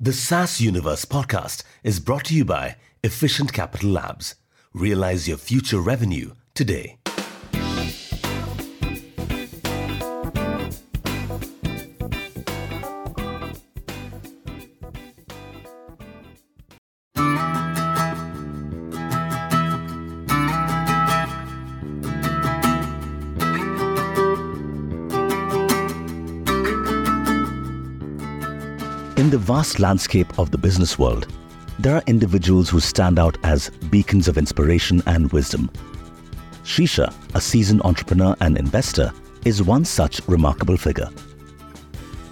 The SaaS Universe podcast is brought to you by Efficient Capital Labs. Realize your future revenue today. Vast landscape of the business world, there are individuals who stand out as beacons of inspiration and wisdom. Shreesha, a seasoned entrepreneur and investor, is one such remarkable figure.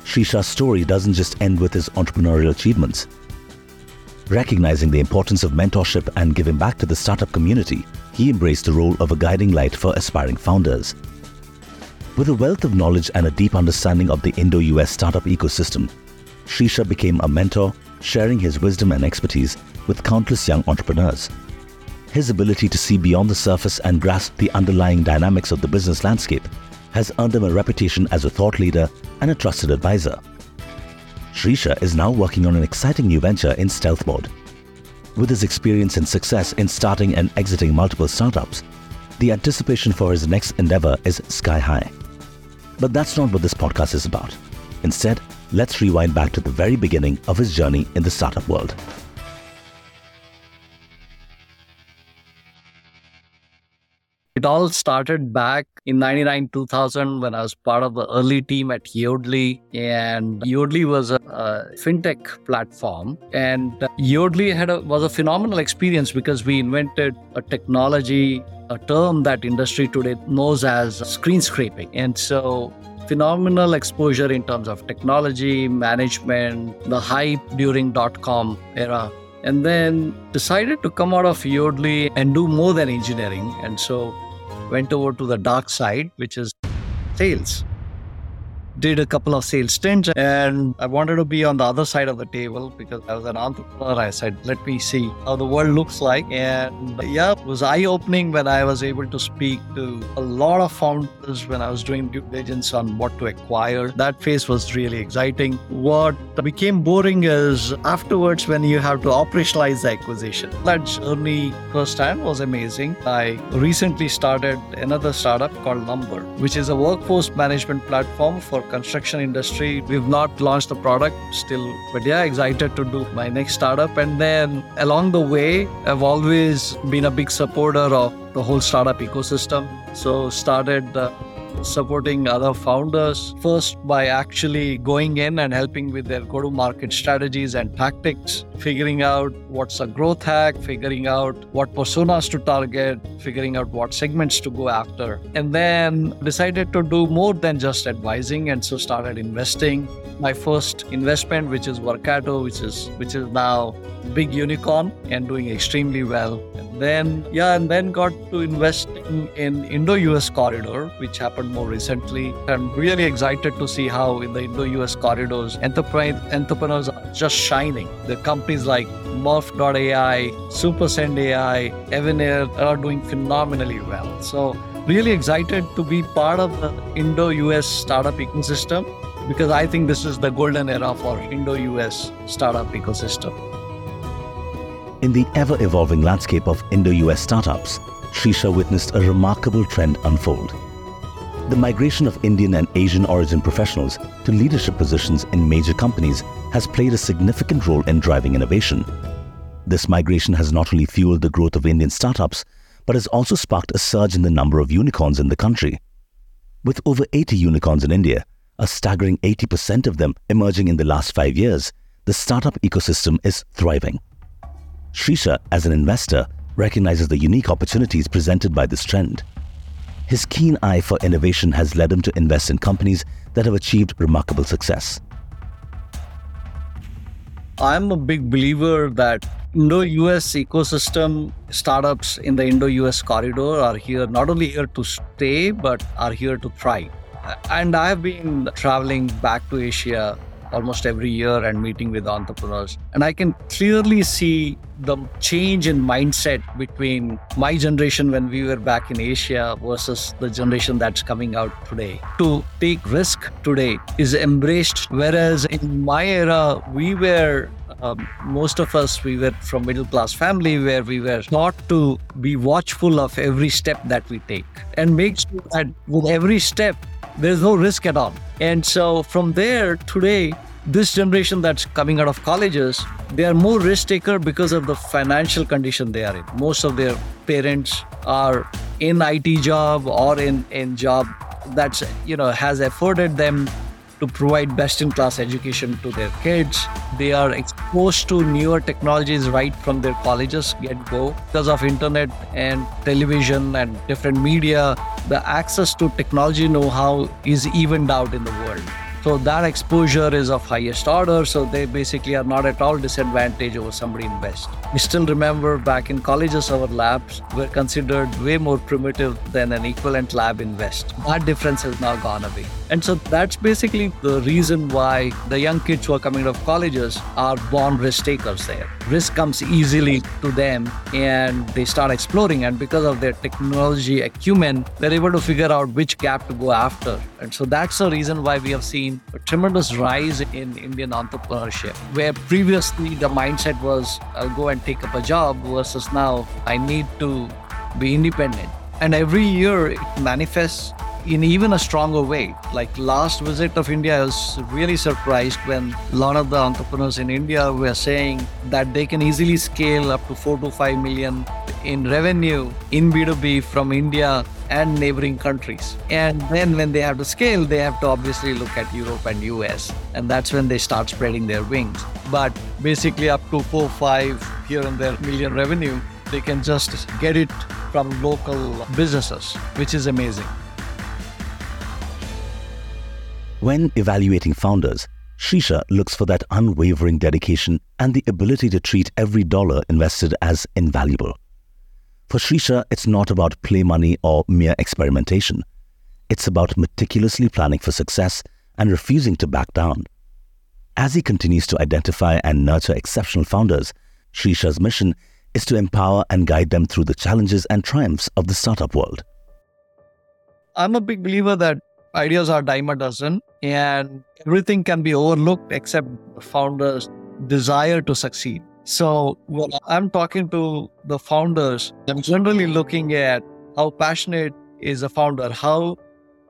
Shreesha's story doesn't just end with his entrepreneurial achievements. Recognizing the importance of mentorship and giving back to the startup community, he embraced the role of a guiding light for aspiring founders. With a wealth of knowledge and a deep understanding of the Indo US startup ecosystem, Shreesha became a mentor, sharing his wisdom and expertise with countless young entrepreneurs. His ability to see beyond the surface and grasp the underlying dynamics of the business landscape has earned him a reputation as a thought leader and a trusted advisor. Shreesha is now working on an exciting new venture in stealth mode. With his experience and success in starting and exiting multiple startups, the anticipation for his next endeavor is sky high. But that's not what this podcast is about. Instead, let's rewind back to the very beginning of his journey in the startup world. It all started back in 99 2000 when I was part of the early team at Yodlee. And Yodlee was a, a fintech platform. And Yodlee had a, was a phenomenal experience because we invented a technology, a term that industry today knows as screen scraping. And so phenomenal exposure in terms of technology, management, the hype during dot com era. And then decided to come out of Yodlee and do more than engineering. And so went over to the dark side, which is sales did a couple of sales stints and I wanted to be on the other side of the table because I was an entrepreneur. I said, let me see how the world looks like. And yeah, it was eye opening when I was able to speak to a lot of founders when I was doing due diligence on what to acquire. That phase was really exciting. What became boring is afterwards when you have to operationalize the acquisition. That journey firsthand was amazing. I recently started another startup called Lumber, which is a workforce management platform for construction industry. We've not launched the product still, but yeah, excited to do my next startup. And then along the way, I've always been a big supporter of the whole startup ecosystem. So started uh, supporting other founders first by actually going in and helping with their go to market strategies and tactics figuring out what's a growth hack figuring out what personas to target figuring out what segments to go after and then decided to do more than just advising and so started investing. My first investment which is Workato which is which is now big unicorn and doing extremely well. And then yeah and then got to investing in Indo-US corridor which happened more recently. I'm really excited to see how in the Indo-US corridors, enterprise entrepreneurs are just shining. The companies like Morph.ai, SuperSend AI, Evinair are doing phenomenally well. So really excited to be part of the Indo-US startup ecosystem because I think this is the golden era for Indo-US startup ecosystem. In the ever-evolving landscape of Indo-US startups, Shreesha witnessed a remarkable trend unfold. The migration of Indian and Asian origin professionals to leadership positions in major companies has played a significant role in driving innovation. This migration has not only fueled the growth of Indian startups, but has also sparked a surge in the number of unicorns in the country. With over 80 unicorns in India, a staggering 80% of them emerging in the last five years, the startup ecosystem is thriving. Shreesha, as an investor, recognizes the unique opportunities presented by this trend. His keen eye for innovation has led him to invest in companies that have achieved remarkable success. I'm a big believer that Indo-US ecosystem startups in the Indo-US corridor are here not only here to stay but are here to thrive. And I've been traveling back to Asia almost every year and meeting with entrepreneurs. And I can clearly see the change in mindset between my generation when we were back in Asia versus the generation that's coming out today. To take risk today is embraced, whereas in my era, we were um, most of us we were from middle class family where we were taught to be watchful of every step that we take and make sure that with every step there's no risk at all and so from there today this generation that's coming out of colleges they are more risk taker because of the financial condition they are in most of their parents are in IT job or in in job that's you know has afforded them to provide best in class education to their kids. They are exposed to newer technologies right from their colleges get go because of internet and television and different media. The access to technology know how is evened out in the world. So that exposure is of highest order. So they basically are not at all disadvantaged over somebody in West. We still remember back in colleges, our labs were considered way more primitive than an equivalent lab in West. That difference has now gone away. And so that's basically the reason why the young kids who are coming out of colleges are born risk takers there. Risk comes easily to them and they start exploring. And because of their technology acumen, they're able to figure out which gap to go after. And so that's the reason why we have seen seen a tremendous rise in Indian entrepreneurship, where previously the mindset was I'll go and take up a job versus now I need to be independent. And every year it manifests in even a stronger way. Like last visit of India, I was really surprised when a lot of the entrepreneurs in India were saying that they can easily scale up to four to five million in revenue in B2B from India and neighboring countries. And then when they have to scale, they have to obviously look at Europe and US. And that's when they start spreading their wings. But basically up to four, five here and there million revenue, they can just get it from local businesses, which is amazing. When evaluating founders, Shreesha looks for that unwavering dedication and the ability to treat every dollar invested as invaluable. For Shreesha, it's not about play money or mere experimentation. It's about meticulously planning for success and refusing to back down. As he continues to identify and nurture exceptional founders, Shreesha's mission is to empower and guide them through the challenges and triumphs of the startup world. I'm a big believer that ideas are dime a dozen and everything can be overlooked except the founder's desire to succeed. So when I'm talking to the founders, I'm generally looking at how passionate is the founder, how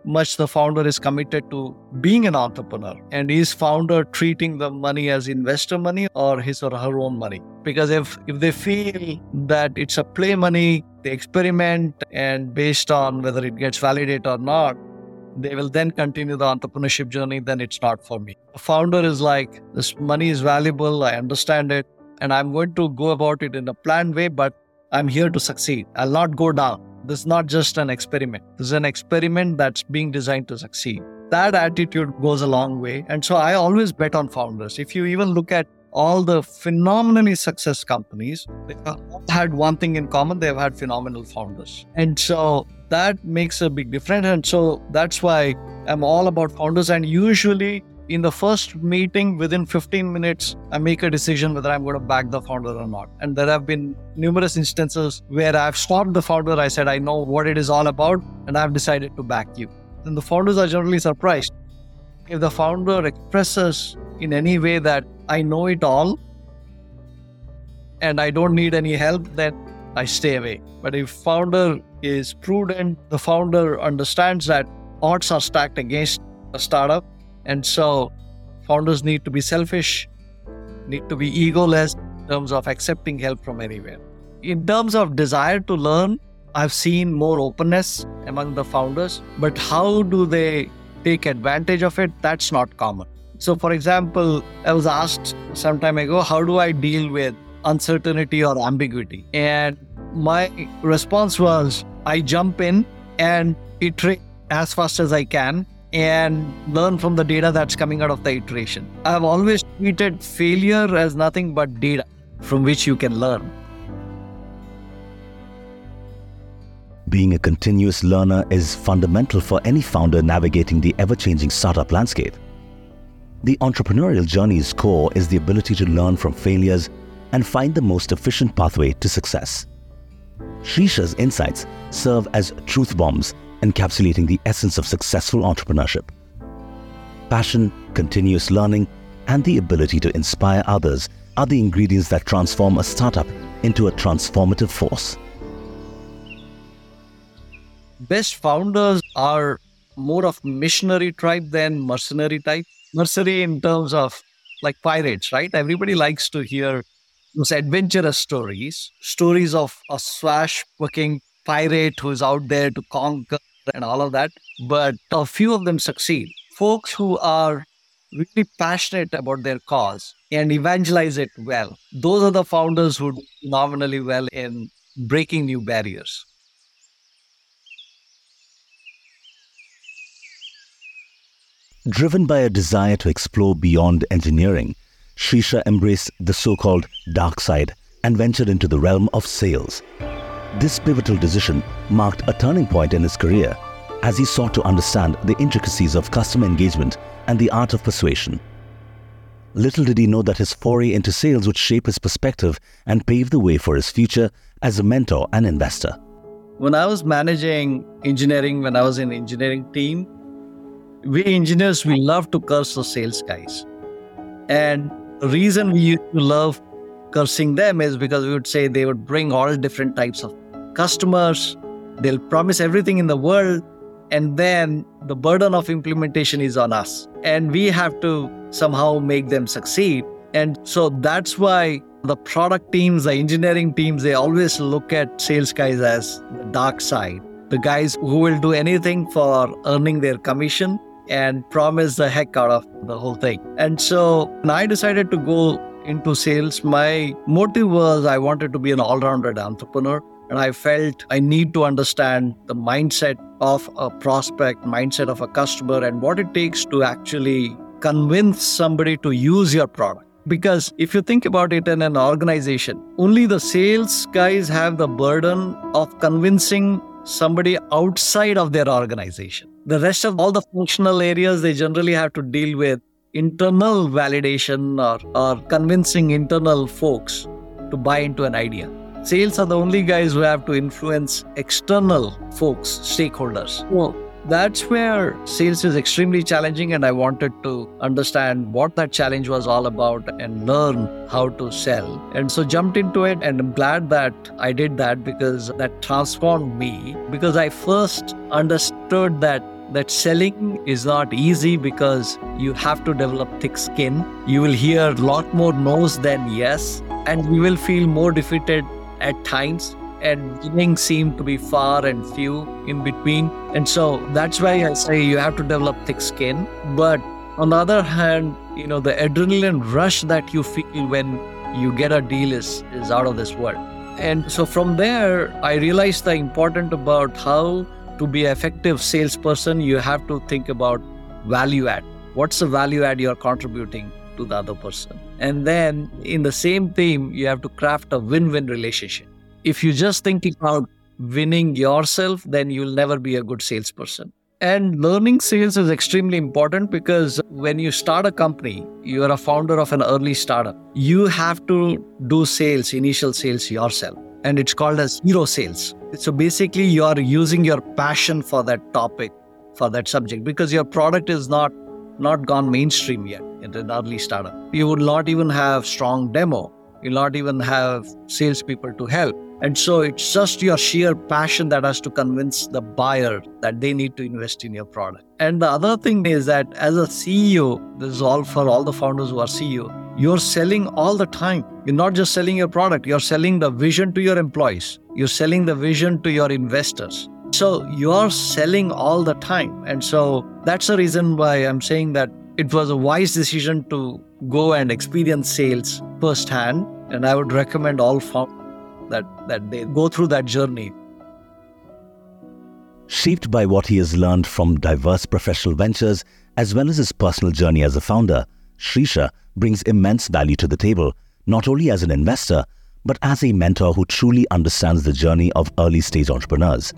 much the founder is committed to being an entrepreneur and is founder treating the money as investor money or his or her own money because if if they feel that it's a play money they experiment and based on whether it gets validated or not they will then continue the entrepreneurship journey, then it's not for me. A founder is like, this money is valuable, I understand it, and I'm going to go about it in a planned way, but I'm here to succeed. I'll not go down. This is not just an experiment. This is an experiment that's being designed to succeed. That attitude goes a long way. And so I always bet on founders. If you even look at all the phenomenally success companies, they had one thing in common they've had phenomenal founders. And so that makes a big difference. And so that's why I'm all about founders. And usually, in the first meeting, within 15 minutes, I make a decision whether I'm going to back the founder or not. And there have been numerous instances where I've stopped the founder. I said, I know what it is all about, and I've decided to back you. Then the founders are generally surprised. If the founder expresses in any way that I know it all and I don't need any help, then I stay away. But if founder is prudent, the founder understands that odds are stacked against a startup. And so founders need to be selfish, need to be egoless in terms of accepting help from anywhere. In terms of desire to learn, I've seen more openness among the founders, but how do they take advantage of it? That's not common. So, for example, I was asked some time ago, how do I deal with uncertainty or ambiguity? And my response was, I jump in and iterate as fast as I can and learn from the data that's coming out of the iteration. I've always treated failure as nothing but data from which you can learn. Being a continuous learner is fundamental for any founder navigating the ever changing startup landscape. The entrepreneurial journey's core is the ability to learn from failures and find the most efficient pathway to success. Shreesha's insights serve as truth bombs encapsulating the essence of successful entrepreneurship. Passion, continuous learning, and the ability to inspire others are the ingredients that transform a startup into a transformative force. Best founders are more of missionary type than mercenary type. Mercenary in terms of like pirates, right? Everybody likes to hear those adventurous stories, stories of a swashbuckling pirate who's out there to conquer and all of that. But a few of them succeed. Folks who are really passionate about their cause and evangelize it well. Those are the founders who do phenomenally well in breaking new barriers. Driven by a desire to explore beyond engineering, Shreesha embraced the so called dark side and ventured into the realm of sales. This pivotal decision marked a turning point in his career as he sought to understand the intricacies of customer engagement and the art of persuasion. Little did he know that his foray into sales would shape his perspective and pave the way for his future as a mentor and investor. When I was managing engineering, when I was in engineering team, we engineers we love to curse the sales guys. And the reason we used to love cursing them is because we would say they would bring all different types of customers. They'll promise everything in the world, and then the burden of implementation is on us. And we have to somehow make them succeed. And so that's why the product teams, the engineering teams, they always look at sales guys as the dark side. The guys who will do anything for earning their commission and promise the heck out of the whole thing. And so when I decided to go into sales, my motive was I wanted to be an all rounded entrepreneur. And I felt I need to understand the mindset of a prospect, mindset of a customer, and what it takes to actually convince somebody to use your product. Because if you think about it in an organization, only the sales guys have the burden of convincing somebody outside of their organization. The rest of all the functional areas, they generally have to deal with internal validation or, or convincing internal folks to buy into an idea. Sales are the only guys who have to influence external folks, stakeholders. Well, that's where sales is extremely challenging, and I wanted to understand what that challenge was all about and learn how to sell. And so jumped into it, and I'm glad that I did that because that transformed me. Because I first understood that that selling is not easy because you have to develop thick skin. You will hear a lot more no's than yes, and you will feel more defeated at times. And winning seem to be far and few in between. And so that's why I say you have to develop thick skin. But on the other hand, you know, the adrenaline rush that you feel when you get a deal is, is out of this world. And so from there, I realized the important about how to be an effective salesperson, you have to think about value add. What's the value add you're contributing to the other person? And then in the same theme, you have to craft a win win relationship. If you just think about winning yourself, then you'll never be a good salesperson. And learning sales is extremely important because when you start a company, you are a founder of an early startup. You have to do sales, initial sales yourself. And it's called as hero sales. So basically, you are using your passion for that topic, for that subject, because your product is not not gone mainstream yet in an early startup. You would not even have strong demo. You'll not even have salespeople to help. And so it's just your sheer passion that has to convince the buyer that they need to invest in your product. And the other thing is that as a CEO, this is all for all the founders who are CEO, you're selling all the time. You're not just selling your product, you're selling the vision to your employees, you're selling the vision to your investors. So you're selling all the time. And so that's the reason why I'm saying that it was a wise decision to go and experience sales firsthand. And I would recommend all founders that, that they go through that journey. Shaped by what he has learned from diverse professional ventures as well as his personal journey as a founder, Shreesha brings immense value to the table, not only as an investor, but as a mentor who truly understands the journey of early stage entrepreneurs.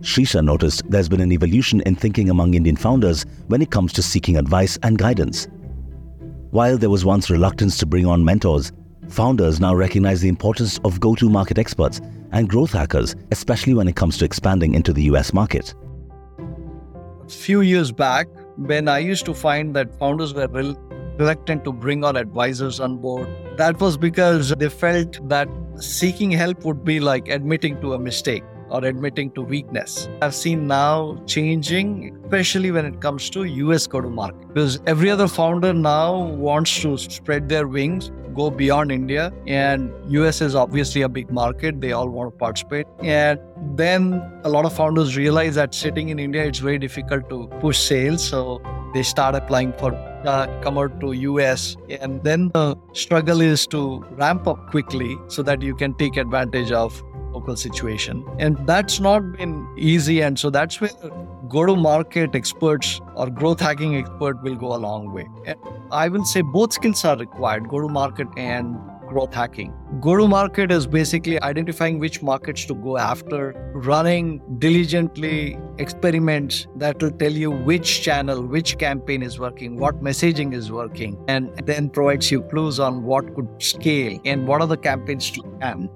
Shreesha noticed there's been an evolution in thinking among Indian founders when it comes to seeking advice and guidance. While there was once reluctance to bring on mentors, founders now recognize the importance of go to market experts and growth hackers, especially when it comes to expanding into the US market. A few years back, when I used to find that founders were reluctant to bring on advisors on board, that was because they felt that seeking help would be like admitting to a mistake or admitting to weakness. I've seen now changing, especially when it comes to US go to market, because every other founder now wants to spread their wings, go beyond India, and US is obviously a big market. They all want to participate. And then a lot of founders realize that sitting in India, it's very difficult to push sales. So they start applying for uh, come out to US and then the struggle is to ramp up quickly so that you can take advantage of local situation. And that's not been easy. And so that's where go to market experts or growth hacking expert will go a long way. And I will say both skills are required go to market and growth hacking. Go to market is basically identifying which markets to go after, running diligently experiments that will tell you which channel, which campaign is working, what messaging is working, and then provides you clues on what could scale and what are the campaigns to can.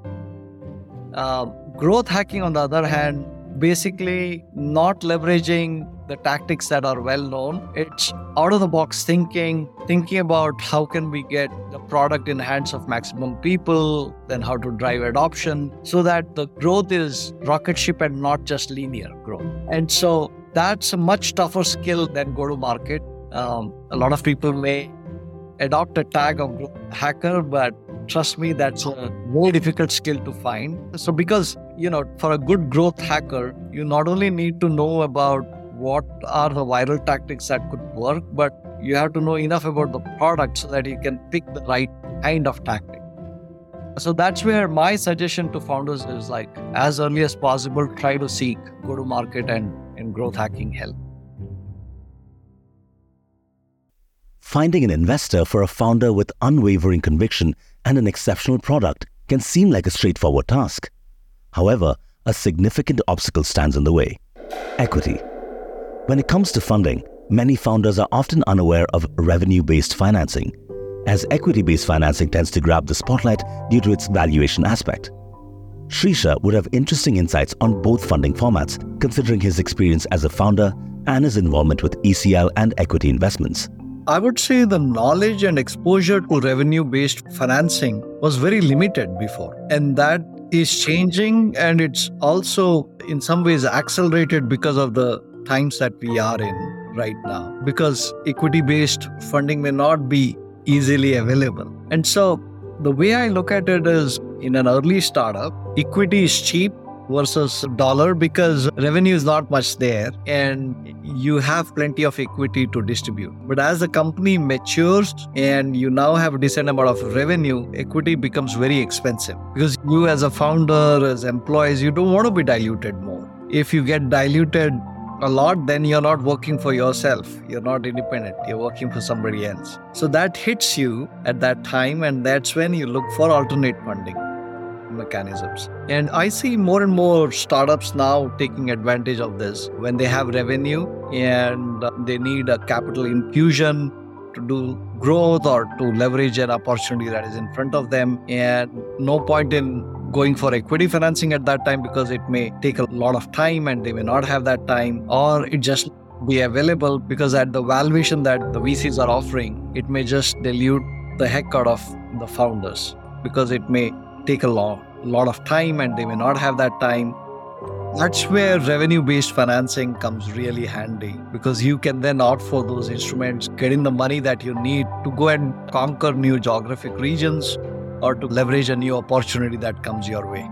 Uh, growth hacking, on the other hand, basically not leveraging the tactics that are well known. It's out of the box thinking, thinking about how can we get the product in the hands of maximum people, then how to drive adoption so that the growth is rocket ship and not just linear growth. And so that's a much tougher skill than go to market. Um, a lot of people may adopt a tag of hacker, but trust me, that's a more difficult skill to find. So, because, you know, for a good growth hacker, you not only need to know about what are the viral tactics that could work, but you have to know enough about the product so that you can pick the right kind of tactic. So that's where my suggestion to founders is like, as early as possible, try to seek go to market and, and growth hacking help. Finding an investor for a founder with unwavering conviction and an exceptional product can seem like a straightforward task. However, a significant obstacle stands in the way equity. When it comes to funding, many founders are often unaware of revenue based financing, as equity based financing tends to grab the spotlight due to its valuation aspect. Shreesha would have interesting insights on both funding formats, considering his experience as a founder and his involvement with ECL and equity investments. I would say the knowledge and exposure to revenue based financing was very limited before. And that is changing and it's also in some ways accelerated because of the times that we are in right now. Because equity based funding may not be easily available. And so the way I look at it is in an early startup, equity is cheap versus dollar because revenue is not much there and you have plenty of equity to distribute. But as the company matures and you now have a decent amount of revenue, equity becomes very expensive because you as a founder, as employees, you don't want to be diluted more. If you get diluted a lot, then you're not working for yourself. You're not independent. You're working for somebody else. So that hits you at that time, and that's when you look for alternate funding mechanisms. And I see more and more startups now taking advantage of this when they have revenue and they need a capital infusion to do growth or to leverage an opportunity that is in front of them. And no point in going for equity financing at that time because it may take a lot of time and they may not have that time, or it just be available because at the valuation that the VCs are offering, it may just dilute the heck out of the founders because it may take a lot, lot of time and they may not have that time. That's where revenue based financing comes really handy because you can then opt for those instruments, getting the money that you need to go and conquer new geographic regions or to leverage a new opportunity that comes your way.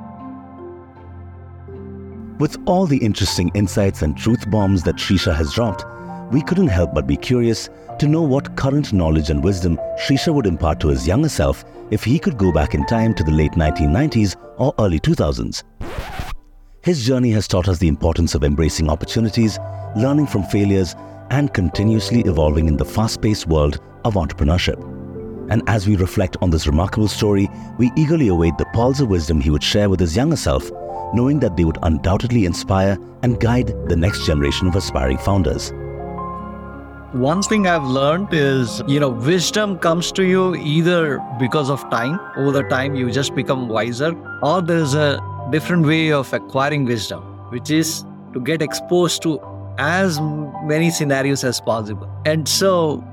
With all the interesting insights and truth bombs that Shreesha has dropped, we couldn't help but be curious to know what current knowledge and wisdom Shreesha would impart to his younger self if he could go back in time to the late 1990s or early 2000s. His journey has taught us the importance of embracing opportunities, learning from failures, and continuously evolving in the fast paced world of entrepreneurship. And as we reflect on this remarkable story, we eagerly await the pearls of wisdom he would share with his younger self, knowing that they would undoubtedly inspire and guide the next generation of aspiring founders. One thing I've learned is, you know, wisdom comes to you either because of time, over the time you just become wiser, or there's a different way of acquiring wisdom, which is to get exposed to as many scenarios as possible. And so,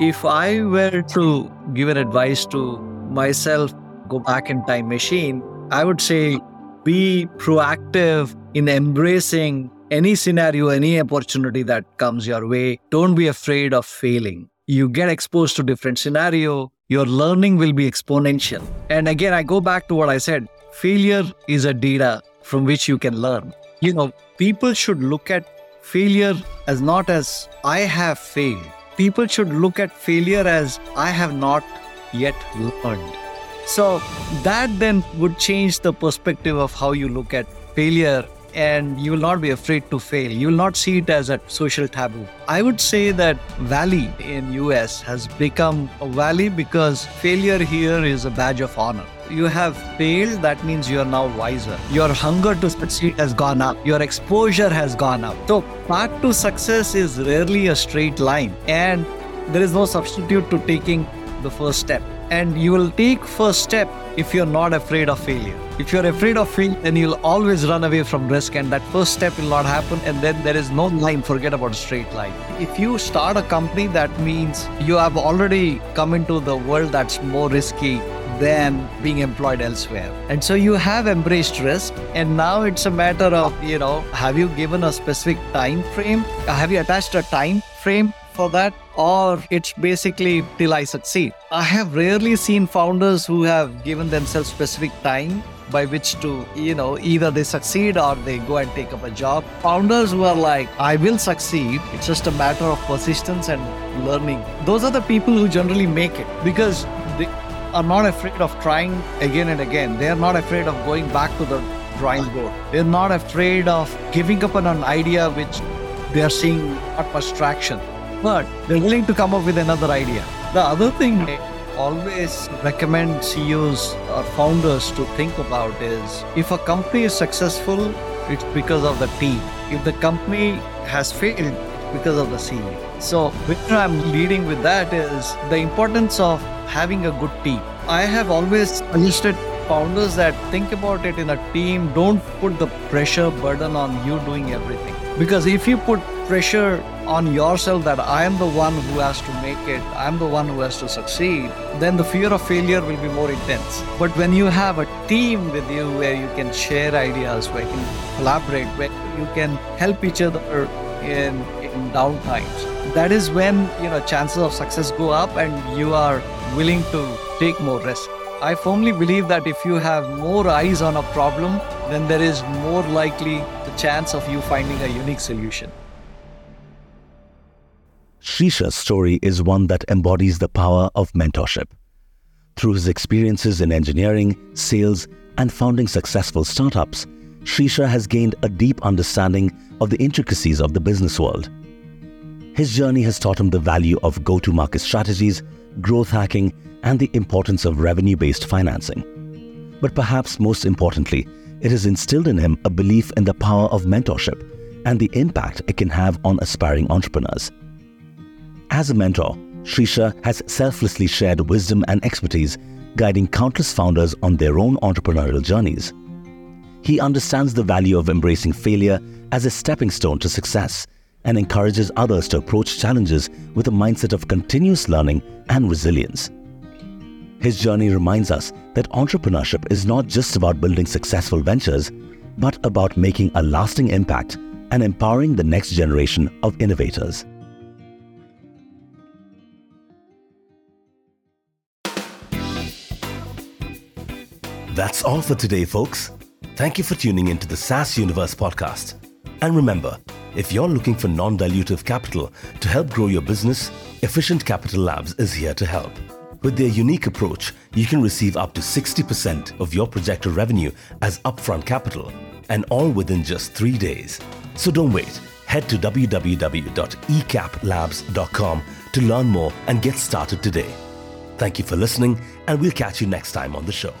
if I were to give an advice to myself, go back in time machine, I would say be proactive in embracing any scenario, any opportunity that comes your way. Don't be afraid of failing. You get exposed to different scenario, your learning will be exponential. And again, I go back to what I said. Failure is a data from which you can learn. You know, people should look at failure as not as I have failed. People should look at failure as I have not yet learned. So that then would change the perspective of how you look at failure and you will not be afraid to fail. You will not see it as a social taboo. I would say that Valley in US has become a valley because failure here is a badge of honor. You have failed, that means you are now wiser. Your hunger to succeed has gone up. Your exposure has gone up. So, path to success is rarely a straight line, and there is no substitute to taking the first step and you will take first step if you're not afraid of failure if you're afraid of failure then you'll always run away from risk and that first step will not happen and then there is no line forget about straight line if you start a company that means you have already come into the world that's more risky than being employed elsewhere. And so you have embraced risk and now it's a matter of, you know, have you given a specific time frame? Have you attached a time frame for that, or it's basically till I succeed. I have rarely seen founders who have given themselves specific time by which to, you know, either they succeed or they go and take up a job. Founders who are like, I will succeed, it's just a matter of persistence and learning. Those are the people who generally make it because they are not afraid of trying again and again. They are not afraid of going back to the drawing board. They're not afraid of giving up on an idea which they are seeing not much traction but they're willing to come up with another idea. The other thing I always recommend CEOs or founders to think about is if a company is successful, it's because of the team. If the company has failed, because of the CEO. So, where I'm leading with that is the importance of having a good team. I have always suggested founders that think about it in a team, don't put the pressure burden on you doing everything. Because if you put pressure on yourself that I am the one who has to make it, I am the one who has to succeed, then the fear of failure will be more intense. But when you have a team with you where you can share ideas, where you can collaborate, where you can help each other in, in down times, that is when you know chances of success go up and you are willing to take more risk. I firmly believe that if you have more eyes on a problem, then there is more likely the chance of you finding a unique solution. Shreesha's story is one that embodies the power of mentorship. Through his experiences in engineering, sales, and founding successful startups, Shreesha has gained a deep understanding of the intricacies of the business world. His journey has taught him the value of go to market strategies, growth hacking, and the importance of revenue based financing. But perhaps most importantly, it has instilled in him a belief in the power of mentorship and the impact it can have on aspiring entrepreneurs. As a mentor, Shreesha has selflessly shared wisdom and expertise, guiding countless founders on their own entrepreneurial journeys. He understands the value of embracing failure as a stepping stone to success and encourages others to approach challenges with a mindset of continuous learning and resilience. His journey reminds us that entrepreneurship is not just about building successful ventures, but about making a lasting impact and empowering the next generation of innovators. That's all for today, folks. Thank you for tuning into the SaaS Universe podcast. And remember, if you're looking for non dilutive capital to help grow your business, Efficient Capital Labs is here to help. With their unique approach, you can receive up to 60% of your projected revenue as upfront capital, and all within just three days. So don't wait. Head to www.ecaplabs.com to learn more and get started today. Thank you for listening, and we'll catch you next time on the show.